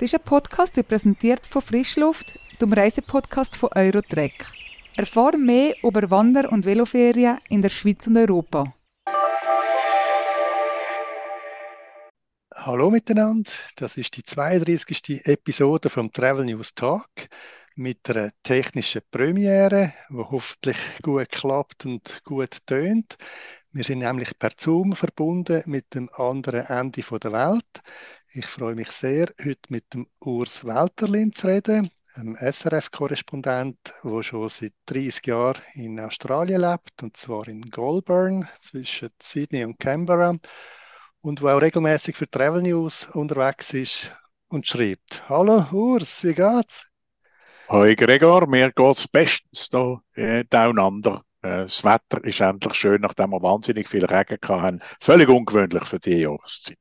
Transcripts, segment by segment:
Das ist ein Podcast, der präsentiert von Frischluft, dem Reisepodcast von Eurotrek. Erfahre mehr über Wander- und Veloferien in der Schweiz und Europa. Hallo miteinander, das ist die 32. Episode vom Travel News Talk mit einer technischen Premiere, die hoffentlich gut klappt und gut tönt. Wir sind nämlich per Zoom verbunden mit dem anderen Ende der Welt. Ich freue mich sehr, heute mit dem Urs Welterlin zu reden, einem SRF-Korrespondent, der schon seit 30 Jahren in Australien lebt, und zwar in Goulburn zwischen Sydney und Canberra, und wo auch regelmäßig für Travel News unterwegs ist und schreibt. Hallo Urs, wie geht's? Hoi Gregor, mir geht's bestens da äh, down Äh, das Wetter ist endlich schön, nachdem wir wahnsinnig viel Regen hatten. Völlig ungewöhnlich für die Jahreszeit.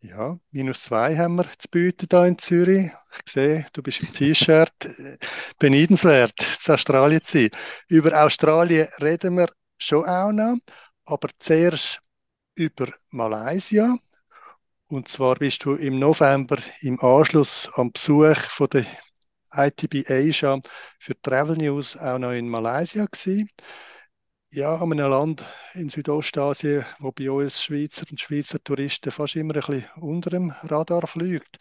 Ja, minus zwei haben wir zu bieten hier in Zürich. Ich sehe, du bist im T-Shirt. Beneidenswert, in Australien zu sein. Über Australien reden wir schon auch noch, aber zuerst über Malaysia. Und zwar bist du im November im Anschluss am Besuch von der ITB Asia für Travel News auch noch in Malaysia gewesen ja, an einem Land in Südostasien, wo bei uns Schweizer und Schweizer Touristen fast immer ein bisschen unter dem Radar fliegt.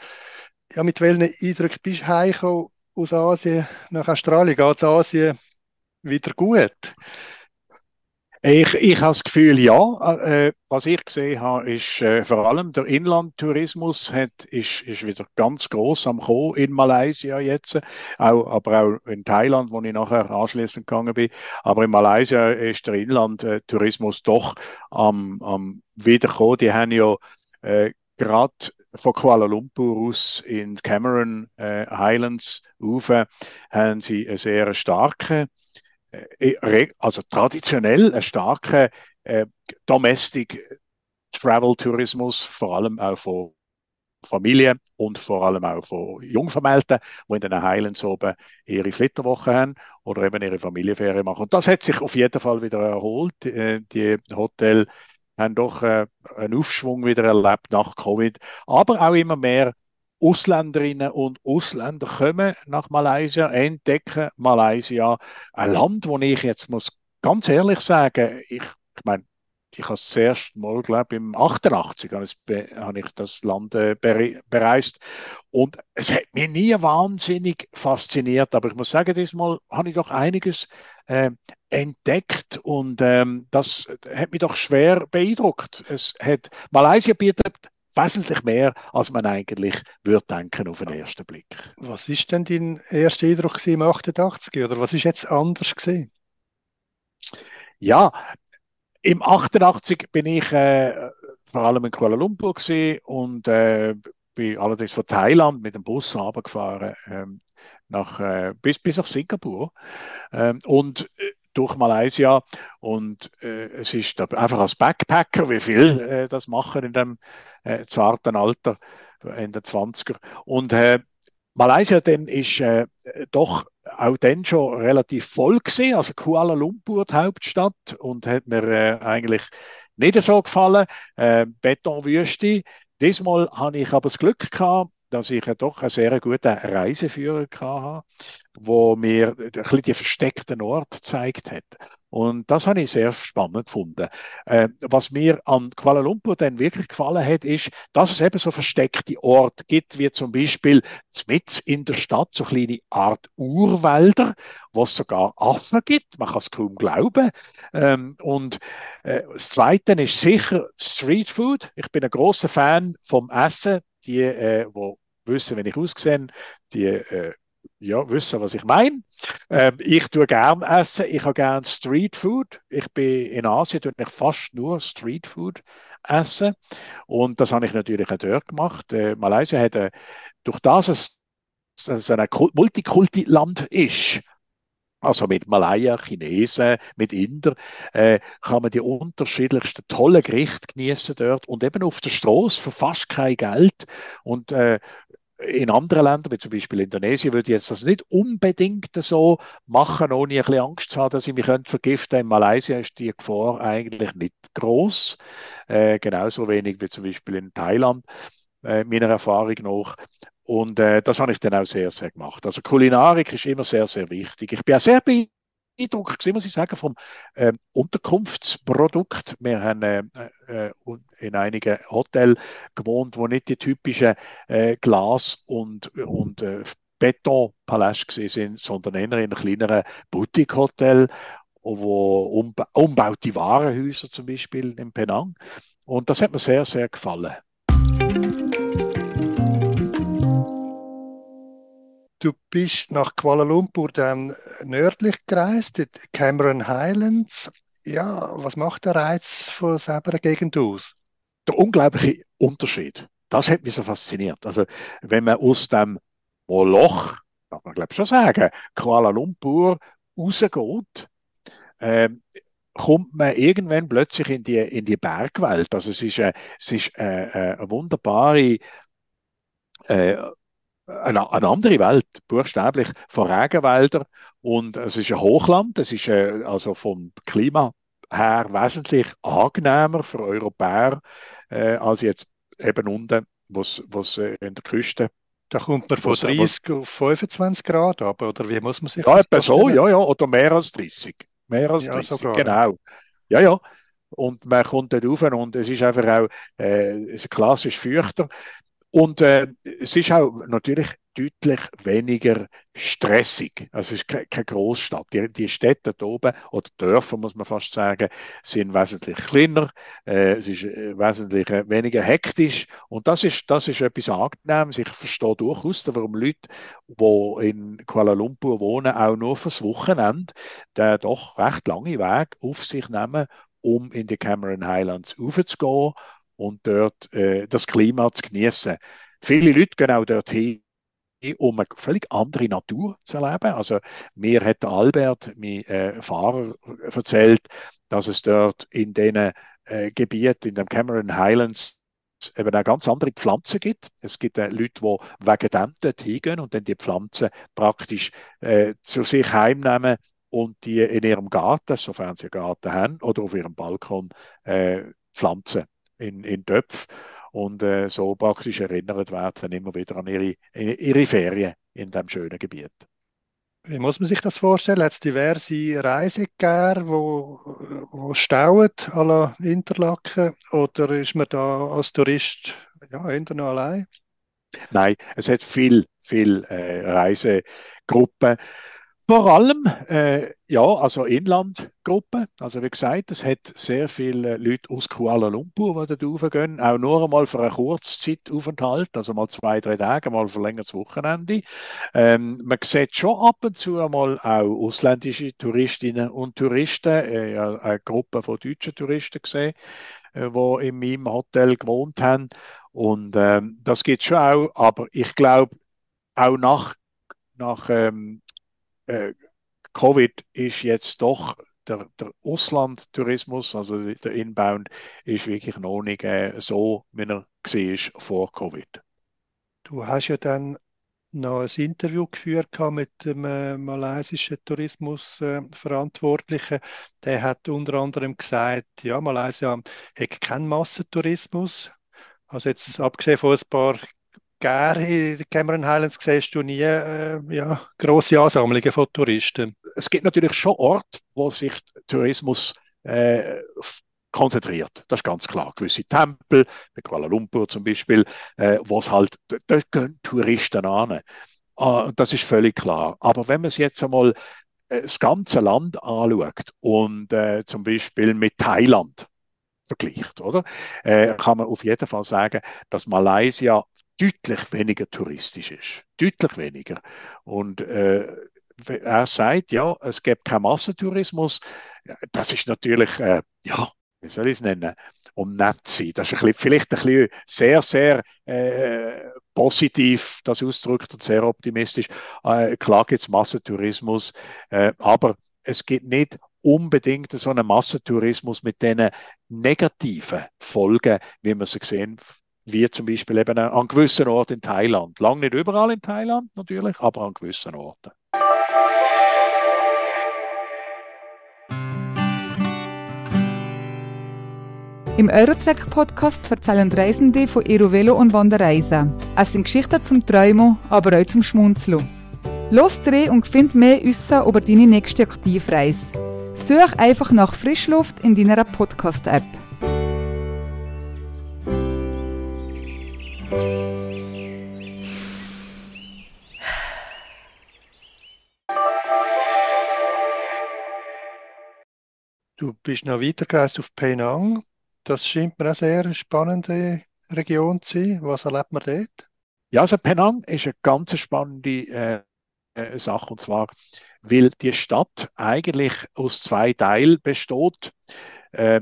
Ja, mit welchen Eindrücken bist du aus Asien nach Australien? Geht es Asien wieder gut? Ich, ich habe das Gefühl, ja. Äh, was ich gesehen habe, ist äh, vor allem der Inlandtourismus hat, ist, ist wieder ganz groß am Kommen in Malaysia jetzt, auch, aber auch in Thailand, wo ich nachher anschließend gegangen bin. Aber in Malaysia ist der Inlandtourismus doch am, am Wiederkommen. Die haben ja äh, gerade von Kuala Lumpur aus in Cameron äh, Highlands rauf, haben sie eine sehr starke äh, also traditionell ein starker äh, Domestic Travel Tourismus, vor allem auch von Familien und vor allem auch von Jungvermählten, die in den Highlands oben ihre Flitterwoche haben oder eben ihre Familienferien machen. Und das hat sich auf jeden Fall wieder erholt. Äh, die Hotels haben doch äh, einen Aufschwung wieder erlebt nach Covid, aber auch immer mehr Ausländerinnen und Ausländer kommen nach Malaysia, entdecken Malaysia. Ein Land, wo ich jetzt muss ganz ehrlich sagen, ich, ich meine, ich habe das erste Mal, glaube ich, im 88 habe ich das Land äh, bereist. Und es hat mich nie wahnsinnig fasziniert, aber ich muss sagen, diesmal habe ich doch einiges äh, entdeckt und ähm, das hat mich doch schwer beeindruckt. Es hat, Malaysia bietet wesentlich mehr, als man eigentlich würde denken auf den ersten Blick. Was ist denn dein erster Eindruck im 88 oder was ist jetzt anders gesehen? Ja, im 88 bin ich äh, vor allem in Kuala Lumpur und äh, bin allerdings von Thailand mit dem Bus runtergefahren ähm, nach, äh, bis, bis nach Singapur. Ähm, und äh, durch Malaysia und äh, es ist einfach als Backpacker, wie viel äh, das machen in dem äh, zarten Alter, in den 20er. Und äh, Malaysia dann ist äh, doch auch dann schon relativ voll gesehen, also Kuala Lumpur, die Hauptstadt, und hat mir äh, eigentlich nicht so gefallen. Betonwüste. Diesmal habe ich aber das Glück gehabt, dass ich doch einen sehr guten Reiseführer hatte, der mir ein bisschen die versteckten Ort gezeigt hat. Und das habe ich sehr spannend gefunden. Äh, was mir an Kuala Lumpur dann wirklich gefallen hat, ist, dass es eben so versteckte Orte gibt, wie zum Beispiel mit in der Stadt so kleine Art Urwälder, wo es sogar Affen gibt. Man kann es kaum glauben. Ähm, und äh, das Zweite ist sicher Street Food. Ich bin ein großer Fan vom Essen die, äh, wo wissen, wenn ich aussehe, die äh, ja, wissen, was ich meine. Ähm, ich tue gern essen, ich habe gern Street Food. Ich bin in Asien tue ich fast nur Street Food essen und das habe ich natürlich auch dort gemacht. Äh, Malaysia hat äh, durch das es, es ein Multikulti-Land ist, also mit Malayer, Chinesen, mit Inder, äh, kann man die unterschiedlichsten tollen Gerichte genießen dort und eben auf der Straße für fast kein Geld. Und äh, in anderen Ländern, wie zum Beispiel Indonesien, würde ich jetzt das nicht unbedingt so machen, ohne ein bisschen Angst zu haben, dass ich mich vergiften. In Malaysia ist die Gefahr eigentlich nicht groß, äh, genauso wenig wie zum Beispiel in Thailand, äh, meiner Erfahrung nach. Und äh, das habe ich dann auch sehr, sehr gemacht. Also Kulinarik ist immer sehr, sehr wichtig. Ich bin auch sehr beeindruckt, muss ich sagen, vom äh, Unterkunftsprodukt. Wir haben äh, äh, in einigen Hotels gewohnt, wo nicht die typischen äh, Glas- und, und äh, Betonpaläste sind, sondern eher in kleineren Boutique-Hotel, wo umba umbaute Warenhäuser zum Beispiel in Penang. Und das hat mir sehr, sehr gefallen. Du bist nach Kuala Lumpur dann nördlich gereist, in Cameron Highlands. Ja, was macht der Reiz von selber Gegend aus? Der unglaubliche Unterschied. Das hat mich so fasziniert. Also, wenn man aus dem Moloch, darf man glaube ich schon sagen, Kuala Lumpur rausgeht, äh, kommt man irgendwann plötzlich in die, in die Bergwelt. Also es ist, äh, es ist äh, äh eine wunderbare äh, eine, eine, andere Welt, buchstäblich von Regenwäldern. Und es ist ein Hochland, es ist äh, also vom Klima her wesentlich angenehmer für Europäer äh, als jetzt eben unten, was was äh, in der Küste. Da kommt man von was, 30 was, auf 25 Grad ab, oder wie muss man sich ja, das so, ja, ja, oder mehr als 30. Mehr als 30, ja, genau. Ja, ja. Und man kommt dort rauf und es ist einfach auch äh, ist klassisch feuchter. Und äh, es ist auch natürlich deutlich weniger stressig. Also es ist keine, keine Großstadt. Die, die Städte da oben, oder Dörfer muss man fast sagen, sind wesentlich kleiner. Äh, es ist äh, wesentlich äh, weniger hektisch. Und das ist, das ist etwas Angenehmes. Ich verstehe durchaus, warum Leute, die in Kuala Lumpur wohnen, auch nur fürs Wochenende den doch recht lange Weg auf sich nehmen, um in die Cameron Highlands raufzugehen und dort äh, das Klima zu genießen. Viele Leute gehen auch dorthin, um eine völlig andere Natur zu erleben. Also mir hat Albert, mein äh, Fahrer, erzählt, dass es dort in diesen äh, Gebieten, in den Cameron Highlands, eben auch ganz andere Pflanzen gibt. Es gibt äh, Leute, die wegen dem dort hingehen und dann die Pflanzen praktisch äh, zu sich heimnehmen und die in ihrem Garten, sofern sie einen Garten haben, oder auf ihrem Balkon äh, pflanzen in, in Töpfen und äh, so praktisch erinnert werden immer wieder an ihre, ihre Ferien in diesem schönen Gebiet. Wie muss man sich das vorstellen? Hat es diverse Reisegänger, wo, wo stauen à la Interlaken oder ist man da als Tourist ja, eher noch allein? Nein, es hat viel, viel äh, Reisegruppen. Vor allem, äh, ja, also Inlandgruppen. Also wie gesagt, es hat sehr viele Leute aus Kuala Lumpur, die da raufgehen, auch nur einmal für einen Kurzzeitaufenthalt, also mal zwei, drei Tage, mal für längeres Wochenende. Ähm, man sieht schon ab und zu einmal auch ausländische Touristinnen und Touristen, äh, eine Gruppe von deutschen Touristen gesehen, äh, die in meinem Hotel gewohnt haben. Und ähm, das geht schon auch, aber ich glaube, auch nach, nach ähm, äh, Covid ist jetzt doch der, der Auslandtourismus, also der Inbound, ist wirklich noch nicht äh, so, wie er war vor Covid. Du hast ja dann noch ein Interview geführt mit dem äh, malaysischen Tourismusverantwortlichen. Äh, der hat unter anderem gesagt, ja, Malaysia hat keinen Massentourismus. Also jetzt abgesehen von ein paar Gär in den Cameron Highlands siehst du nie äh, ja, grosse Ansammlungen von Touristen. Es gibt natürlich schon Orte, wo sich Tourismus äh, konzentriert. Das ist ganz klar. Gewisse Tempel, bei Kuala Lumpur zum Beispiel, äh, wo es halt, dort gehen Touristen an. Äh, das ist völlig klar. Aber wenn man es jetzt einmal äh, das ganze Land anschaut und äh, zum Beispiel mit Thailand vergleicht, oder? Äh, kann man auf jeden Fall sagen, dass Malaysia deutlich weniger touristisch ist. Deutlich weniger. Und äh, er sagt, ja, es gibt keinen Massentourismus. Das ist natürlich, äh, ja, wie soll ich es nennen, um nett zu sein. Das ist ein bisschen, vielleicht ein bisschen sehr, sehr äh, positiv, das ausdrückt und sehr optimistisch. Äh, klar gibt es Massentourismus, äh, aber es gibt nicht unbedingt so einen Massentourismus mit den negativen Folgen, wie wir sie gesehen wie zum Beispiel eben an gewissen Orten in Thailand. Lang nicht überall in Thailand natürlich, aber an gewissen Orten. Im Eurotrack-Podcast erzählen Reisende von ihren Velo- und Wanderreisen. Es sind Geschichten zum Träumen, aber auch zum Schmunzeln. Los dreh und find mehr Wissen über deine nächste Aktivreise. Such einfach nach Frischluft in deiner Podcast-App. Bist noch weitergereist auf Penang. Das scheint mir eine sehr spannende Region zu sein. Was erlebt man dort? Ja, also Penang ist eine ganz spannende äh, äh, Sache und zwar, weil die Stadt eigentlich aus zwei Teilen besteht. Äh,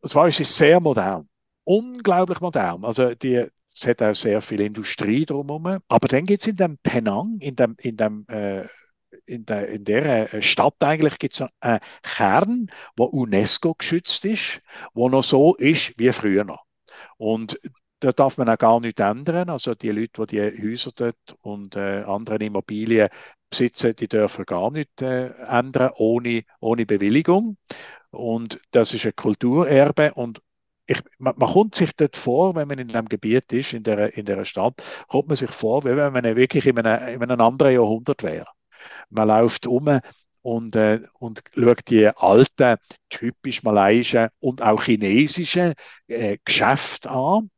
und zwar ist sie sehr modern, unglaublich modern. Also die, es hat auch sehr viel Industrie drumherum. Aber dann gibt es in dem Penang, in dem, in dem äh, in, der, in der äh, Stadt eigentlich gibt es einen Kern, der UNESCO geschützt ist, wo noch so ist wie früher. Und da darf man auch gar nichts ändern. Also die Leute, die die Häuser dort und äh, andere Immobilien besitzen, die dürfen gar nichts äh, ändern ohne, ohne Bewilligung. Und das ist ein Kulturerbe und ich, man, man, kommt sich dort vor, wenn man in einem Gebiet ist, in der, in der Stadt, kommt man sich vor, wie wenn man wirklich in einem, in einem anderen Jahrhundert wäre. Man läuft um und, äh, und schaut die alten, typisch malaiischen und auch chinesischen äh, Geschäfte an.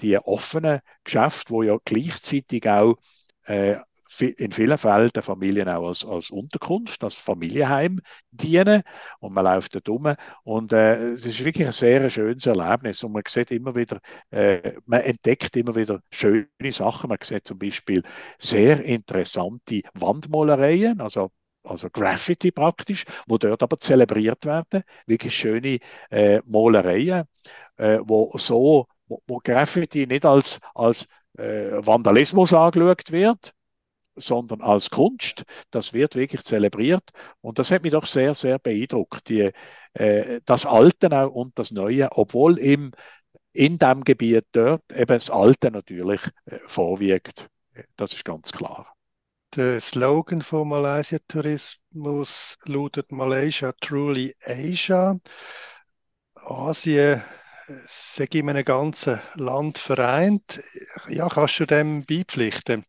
Die offenen Geschäfte, wo ja gleichzeitig auch äh, in vielen Fällen der Familien auch als, als Unterkunft, als Familienheim dienen. Und man läuft dort rum. Und äh, es ist wirklich ein sehr schönes Erlebnis. Und man sieht immer wieder, äh, man entdeckt immer wieder schöne Sachen, man sieht zum Beispiel sehr interessante Wandmalereien, also also Graffiti praktisch, wo dort aber zelebriert werden, wirklich schöne äh, Malereien, äh, wo so, wo, Graffiti nicht als, als äh, Vandalismus angeschaut wird, sondern als Kunst. Das wird wirklich zelebriert und das hat mich doch sehr, sehr beeindruckt. Die, äh, das Alte und das Neue, obwohl im, in dem Gebiet dort eben das Alte natürlich äh, vorwiegt. Das ist ganz klar. Der Slogan von Malaysia Tourismus lautet Malaysia Truly Asia. Asien äh, sei in einem ganzen Land vereint. Ja, kannst du dem beipflichten?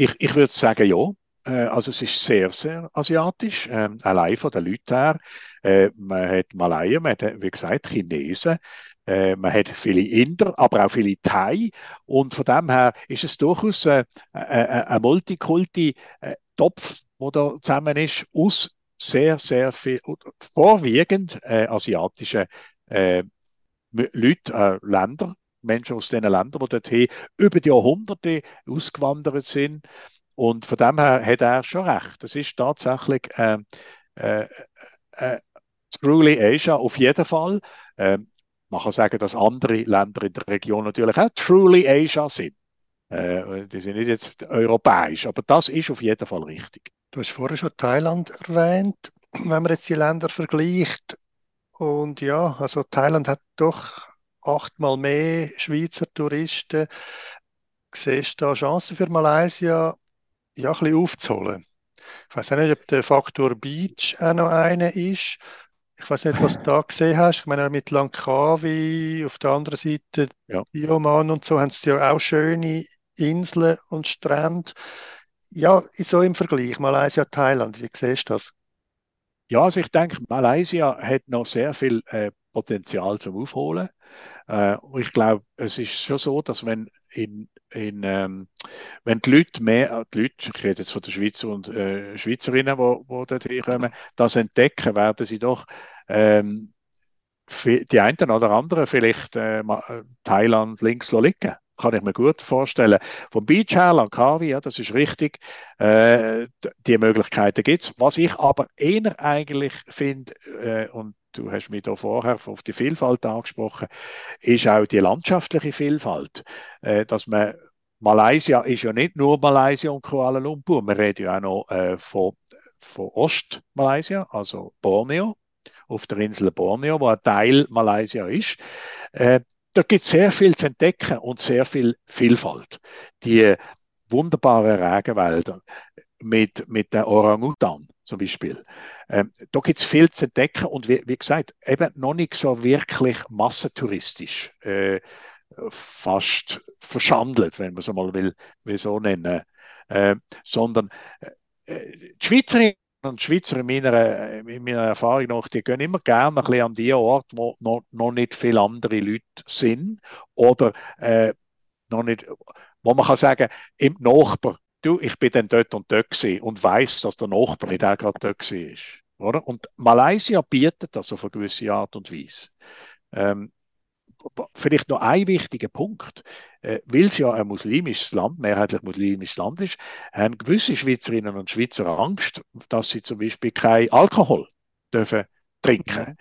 Ich, ich würde sagen, ja. Äh, also es ist sehr, sehr asiatisch, ähm, allein von den Leuten her. Äh, man hat Malayen, man hat, wie gesagt, Chinesen, äh, man hat viele Inder, aber auch viele Thai. Und von dem her ist es durchaus äh, ein, ein Multikulti-Topf, der da zusammen ist, aus sehr, sehr viel, vorwiegend äh, asiatischen äh, Leuten, äh, Ländern. Menschen aus diesen Ländern, die dorthin über die Jahrhunderte ausgewandert sind. Und von dem her hat er schon recht. Das ist tatsächlich äh, äh, äh, truly Asia auf jeden Fall. Äh, man kann sagen, dass andere Länder in der Region natürlich auch truly Asia sind. Äh, die sind nicht jetzt europäisch, aber das ist auf jeden Fall richtig. Du hast vorher schon Thailand erwähnt. Wenn man jetzt die Länder vergleicht, und ja, also Thailand hat doch achtmal mehr Schweizer Touristen. Siehst du da Chancen für Malaysia, ja, ein bisschen aufzuholen? Ich weiß nicht, ob der Faktor Beach auch noch einer ist. Ich weiß nicht, was du da gesehen hast. Ich meine, mit Langkawi, auf der anderen Seite ja. Dioman und so, haben sie ja auch schöne Inseln und Strände. Ja, so im Vergleich, Malaysia, Thailand, wie siehst du das? Ja, also ich denke, Malaysia hat noch sehr viel äh, Potenzial zum Aufholen. Äh, ich glaube, es ist schon so, dass wenn in, in ähm, wenn die Leute mehr, äh, die Leute, ich rede jetzt von den Schweizer und äh, Schweizerinnen, die, dort hinkommen, das entdecken, werden sie doch ähm, die einen oder anderen vielleicht äh, Thailand links liegen kann ich mir gut vorstellen. Vom Beach her, Langkawi, ja, das ist richtig. Äh, die Möglichkeiten gibt es. Was ich aber eher eigentlich finde, äh, und du hast mich da vorher auf die Vielfalt angesprochen, ist auch die landschaftliche Vielfalt. Äh, dass man Malaysia ist ja nicht nur Malaysia und Kuala Lumpur. Wir reden ja auch noch äh, von, von Ost-Malaysia, also Borneo, auf der Insel Borneo, wo ein Teil Malaysia ist. Äh, da gibt es sehr viel zu entdecken und sehr viel Vielfalt. Die, wunderbaren Regenwälder mit, mit den Orang-Utan zum Beispiel. Ähm, da gibt es viel zu entdecken und wie, wie, gesagt, eben noch nicht so wirklich massentouristisch, äh, fast verschandelt, wenn man es mal will, will so nennen, äh, sondern äh, die Schweizerinnen und Schweizer in meiner, in meiner Erfahrung nach, die gehen immer gerne ein bisschen an die Ort, wo noch, noch nicht viele andere Leute sind oder äh, noch nicht, wo man kann sagen, im Nachbar du, ich bin dann dort und dort gewesen und weiß, dass der Nachbar nicht auch gerade dort war. Oder? Und Malaysia bietet das auf eine gewisse Art und Weise. Ähm, vielleicht noch ein wichtiger Punkt. Äh, Weil es ja ein muslimisches Land, mehrheitlich muslimisches Land ist, haben gewisse Schweizerinnen und Schweizer Angst, dass sie zum Beispiel kein Alkohol dürfen trinken.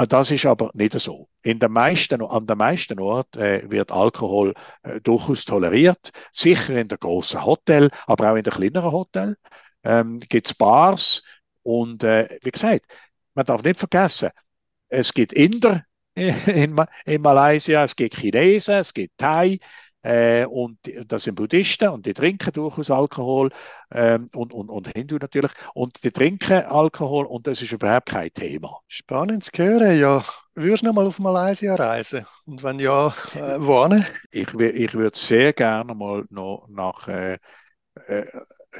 Äh, das ist aber nicht so. In den meisten, an den meisten Orten äh, wird Alkohol äh, durchaus toleriert. Sicher in der großen Hotel, aber auch in den kleineren Hotel ähm, gibt es Bars. Und äh, wie gesagt, man darf nicht vergessen, es gibt Inder in, in Malaysia, es gibt Chinesen, es gibt Thai, äh, und das sind Buddhisten und die trinken durchaus Alkohol ähm, und, und, und Hindu natürlich. Und die trinken Alkohol und das ist überhaupt kein Thema. Spannend zu hören, ja. Würdest du noch mal auf Malaysia reisen? Und wenn ja, äh, wohin? Ich, ich würde sehr gerne mal noch nach, äh, äh,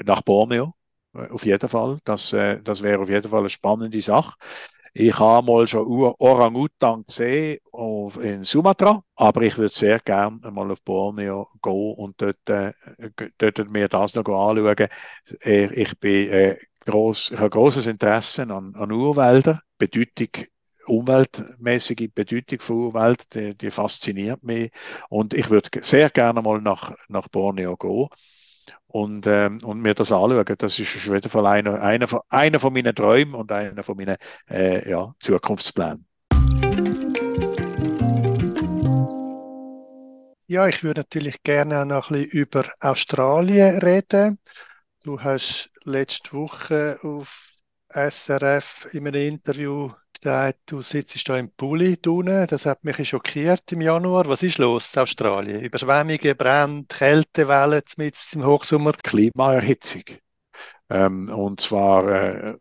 nach Borneo. Äh, auf jeden Fall. Das, äh, das wäre auf jeden Fall eine spannende Sache. Ich habe mal schon Orang-Utan gesehen in Sumatra, aber ich würde sehr gerne mal auf Borneo gehen und dort, äh, dort mir das noch anschauen. Ich, bin, äh, gross, ich habe großes Interesse an, an Urwäldern, Bedeutung umweltmäßige Bedeutung von Urwald, die, die, fasziniert mich. Und ich würde sehr gerne mal nach, nach Borneo gehen und, ähm, und mir das anschauen. Das ist auf jeden Fall einer, einer, von, einer von meinen Träumen und einer von meinen äh, ja, Zukunftsplänen. Ja, ich würde natürlich gerne auch noch ein bisschen über Australien reden. Du hast letzte Woche auf SRF in einem Interview gesagt, du sitzt da im Pulli drinnen. Das hat mich schockiert im Januar. Was ist los in Australien? Überschwemmungen, Brände, Kältewellen mit im Hochsommer? Klimaerhitzung. Ähm, und zwar, äh,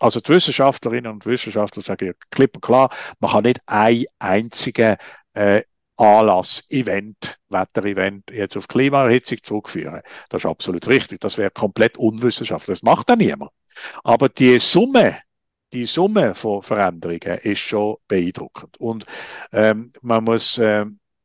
also die Wissenschaftlerinnen und Wissenschaftler sagen ja klipp und klar, man kann nicht ein einzigen äh, Anlass, Event, Wetterevent jetzt auf Klimaerhitzung zurückführen. Das ist absolut richtig. Das wäre komplett unwissenschaftlich. Das macht dann niemand. Aber die Summe die Summe von Veränderungen ist schon beeindruckend. Und ähm, man muss, äh,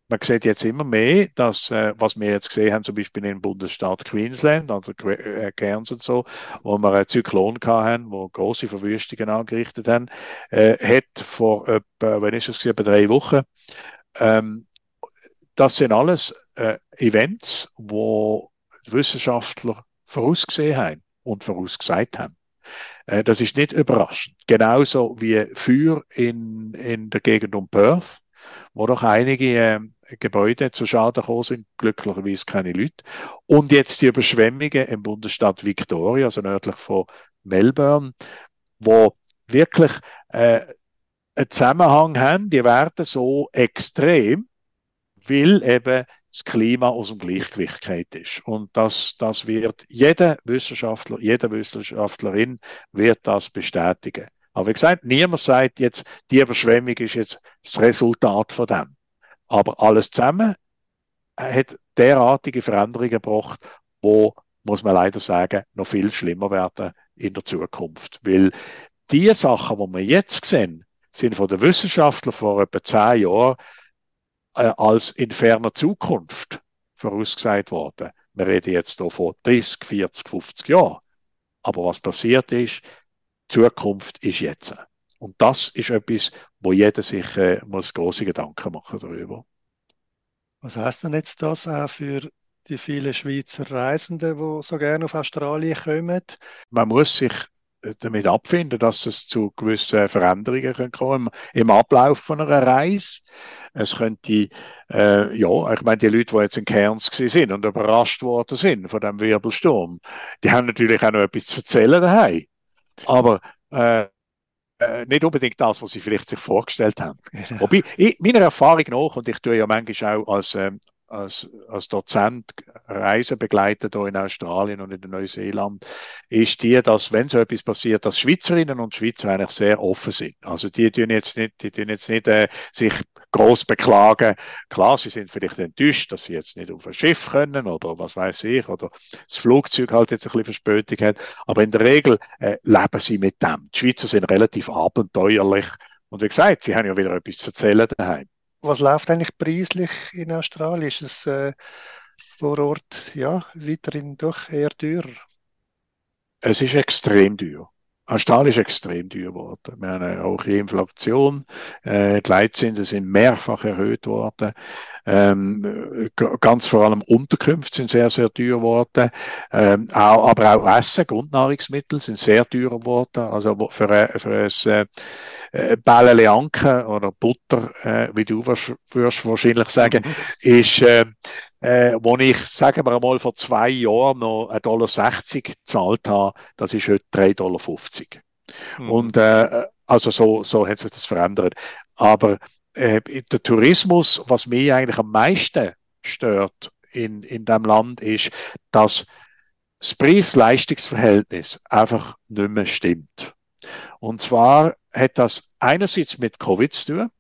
man sieht jetzt immer mehr, dass, äh, was wir jetzt gesehen haben, zum Beispiel im Bundesstaat Queensland, also äh, Cairns und so, wo wir einen Zyklon hatten, wo große Verwüstungen angerichtet haben, äh, hat vor etwa, wenn ist es etwa drei Wochen, ähm, das sind alles äh, Events, wo Wissenschaftler vorausgesehen haben und vorausgesagt haben. Äh, das ist nicht überraschend. Genauso wie für in, in der Gegend um Perth, wo doch einige äh, Gebäude zu Schaden gekommen sind, glücklicherweise keine Leute. Und jetzt die Überschwemmungen im Bundesstaat Victoria, also nördlich von Melbourne, wo wirklich äh, einen Zusammenhang haben, die werden so extrem, weil eben das Klima aus dem Gleichgewicht ist. Und das, das wird jeder Wissenschaftler, jede Wissenschaftlerin wird das bestätigen. Aber wie gesagt, niemand sagt jetzt, die Überschwemmung ist jetzt das Resultat von dem. Aber alles zusammen hat derartige Veränderungen gebracht, wo, muss man leider sagen, noch viel schlimmer werden in der Zukunft. Weil die Sachen, die wir jetzt sehen, sind von den Wissenschaftlern vor etwa zehn Jahren äh, als in ferner Zukunft vorausgesagt worden. Wir reden jetzt hier von 30, 40, 50 Jahren. Aber was passiert ist, Zukunft ist jetzt. Und das ist etwas, wo jeder sich äh, muss große Gedanken machen darüber. Was heißt denn jetzt das auch für die vielen Schweizer Reisenden, die so gerne auf Australien kommen? Man muss sich damit abfinden, dass es zu gewissen Veränderungen kommen kann im Ablauf von einer Reise. Es könnte, äh, ja, ich meine, die Leute, die jetzt in Cairns sind und überrascht worden sind von dem Wirbelsturm, die haben natürlich auch noch etwas zu erzählen daheim. Aber äh, äh, nicht unbedingt das, was sie vielleicht sich vorgestellt haben. Genau. Wobei, ich, meiner Erfahrung nach, und ich tue ja manchmal auch als, ähm, als, als Dozent Reisen begleitet hier in Australien und in Neuseeland, ist die, dass wenn so etwas passiert, dass Schweizerinnen und Schweizer eigentlich sehr offen sind. Also die tun jetzt nicht, die tun jetzt nicht äh, sich groß beklagen. Klar, sie sind vielleicht enttäuscht, dass sie jetzt nicht auf ein Schiff können oder was weiß ich oder das Flugzeug halt jetzt ein bisschen Verspätung hat. Aber in der Regel äh, leben sie mit dem. Die Schweizer sind relativ abenteuerlich und wie gesagt, sie haben ja wieder etwas zu erzählen daheim. Was läuft eigentlich preislich in Australien? Ist es äh, vor Ort ja weiterhin doch eher teurer? Es ist extrem teuer. Australien ist extrem teuer geworden. Wir haben eine hohe Inflation, äh, die Leitzinsen sind mehrfach erhöht worden. Ähm, ganz vor allem Unterkünfte sind sehr, sehr teuer geworden. Ähm, auch, aber auch Essen, Grundnahrungsmittel sind sehr teuer geworden. Also für, für ein äh, Bällele Anke oder Butter, äh, wie du wirst, wirst wahrscheinlich sagen, mhm. ist, äh, äh, wo ich, sagen wir mal, vor zwei Jahren noch 1,60 Dollar gezahlt habe, das ist heute 3,50 Dollar. Mhm. Und äh, also so, so hat sich das verändert. Aber äh, der Tourismus, was mich eigentlich am meisten stört in, in dem Land, ist, dass das Preis-Leistungsverhältnis einfach nicht mehr stimmt. Und zwar hat das einerseits mit Covid zu tun.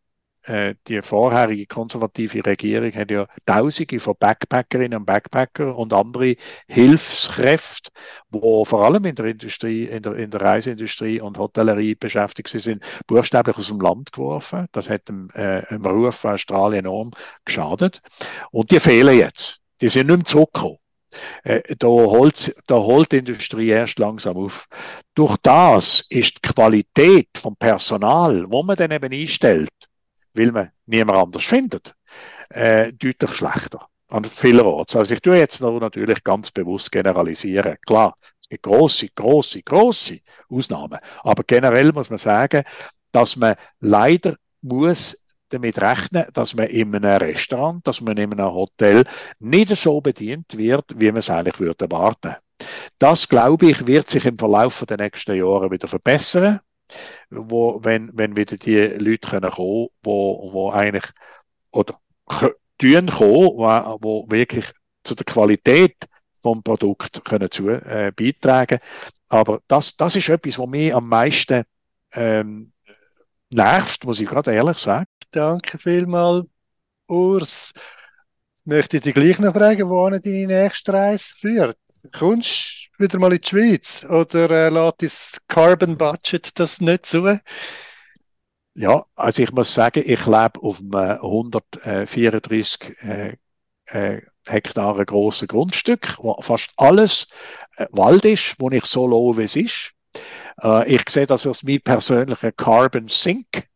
Äh, die vorherige konservative Regierung hat ja Tausende von Backpackerinnen und Backpacker und andere Hilfskräfte, wo vor allem in der Industrie, in der, in der Reiseindustrie und Hotellerie beschäftigt sind, buchstäblich aus dem Land geworfen. Das hat dem, äh, dem Ruf von Australien enorm geschadet. Und die fehlen jetzt. Die sind nicht mehr zurückgekommen. Äh, da, holt, da holt die Industrie erst langsam auf. Durch das ist die Qualität vom Personal, wo man dann eben einstellt, weil man niemand anders findet, äh, deutlich schlechter an vielerorts. Also ich tue jetzt noch natürlich ganz bewusst generalisieren. Klar, es gibt große, große, große Ausnahmen. Aber generell muss man sagen, dass man leider muss damit rechnen, dass man in einem Restaurant, dass man in einem Hotel nicht so bedient wird, wie man es eigentlich würde erwarten. Das, glaube ich, wird sich im Verlauf der nächsten Jahre wieder verbessern, wo, wenn, wenn wieder die Leute kommen, wo, wo eigentlich, oder tun kommen, wo, wirklich zu der Qualität vom Produkt können zu, äh, beitragen. Aber das, das ist etwas, was mich am meisten ähm, nervt, muss ich gerade ehrlich sagen. Danke vielmals, Urs. Möchte ich dich gleich noch fragen, wo deine nächste Reise führt. Du wieder mal in die Schweiz oder äh, lässt das Carbon Budget das nicht zu? Ja, also ich muss sagen, ich lebe auf einem 134 äh, äh, Hektare grossen Grundstück, wo fast alles äh, Wald ist, wo ich so lobe, wie es ist. Äh, ich sehe das als mein persönlicher Carbon Sink.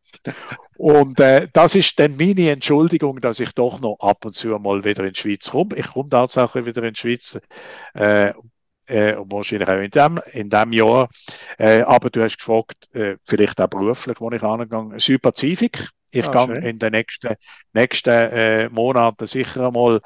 Und äh, das ist dann meine Entschuldigung, dass ich doch noch ab und zu mal wieder in die Schweiz komme. Ich komme tatsächlich wieder in die Schweiz, äh, äh, wahrscheinlich auch in dem, in dem Jahr. Äh, aber du hast gefragt, äh, vielleicht auch beruflich, wo ich angegangen Südpazifik. Ich ah, gehe in den nächsten, nächsten äh, Monaten sicher einmal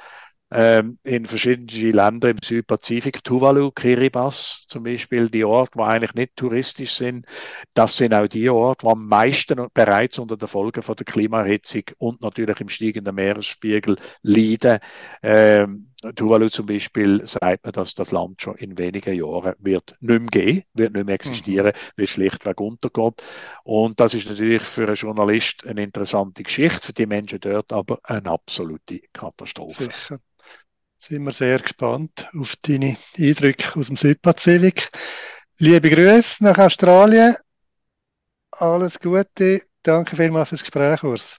ähm, in verschiedenen Ländern im Südpazifik, Tuvalu, Kiribati zum Beispiel, die Orte, die eigentlich nicht touristisch sind, das sind auch die Orte, die am meisten bereits unter den Folgen von der Klimaerhitzung und natürlich im steigenden Meeresspiegel leiden. Ähm, Tuvalu zum Beispiel sagt man, dass das Land schon in wenigen Jahren wird nicht mehr gehen, wird nicht mehr existieren, mhm. es schlichtweg untergeht. Und das ist natürlich für einen Journalist eine interessante Geschichte, für die Menschen dort aber eine absolute Katastrophe. Sicher sind wir sehr gespannt auf deine Eindrücke aus dem Südpazifik. Liebe Grüße nach Australien. Alles Gute. Danke vielmals fürs Gespräch, Urs.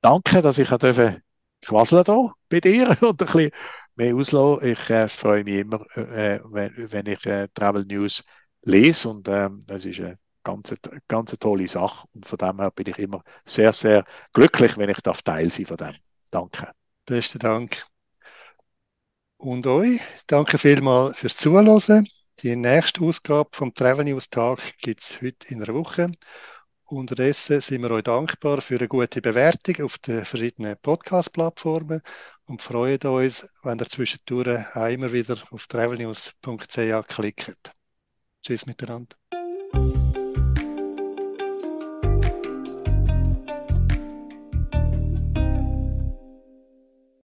Danke, dass ich durfte quasseln hier bei dir und ein bisschen mehr auslassen. Ich äh, freue mich immer, äh, wenn, wenn, ich äh, Travel News lese und ähm, das ist eine ganz, ganz tolle Sache und von dem her bin ich immer sehr, sehr glücklich, wenn ich Teil sein von dem. Danke. Besten Dank. Und euch danke vielmals fürs Zuhören. Die nächste Ausgabe vom Travel News Tag gibt es heute in einer Woche. Unterdessen sind wir euch dankbar für eine gute Bewertung auf den verschiedenen Podcast-Plattformen und freuen uns, wenn ihr zwischendurch auch immer wieder auf travelnews.ch klickt. Tschüss miteinander.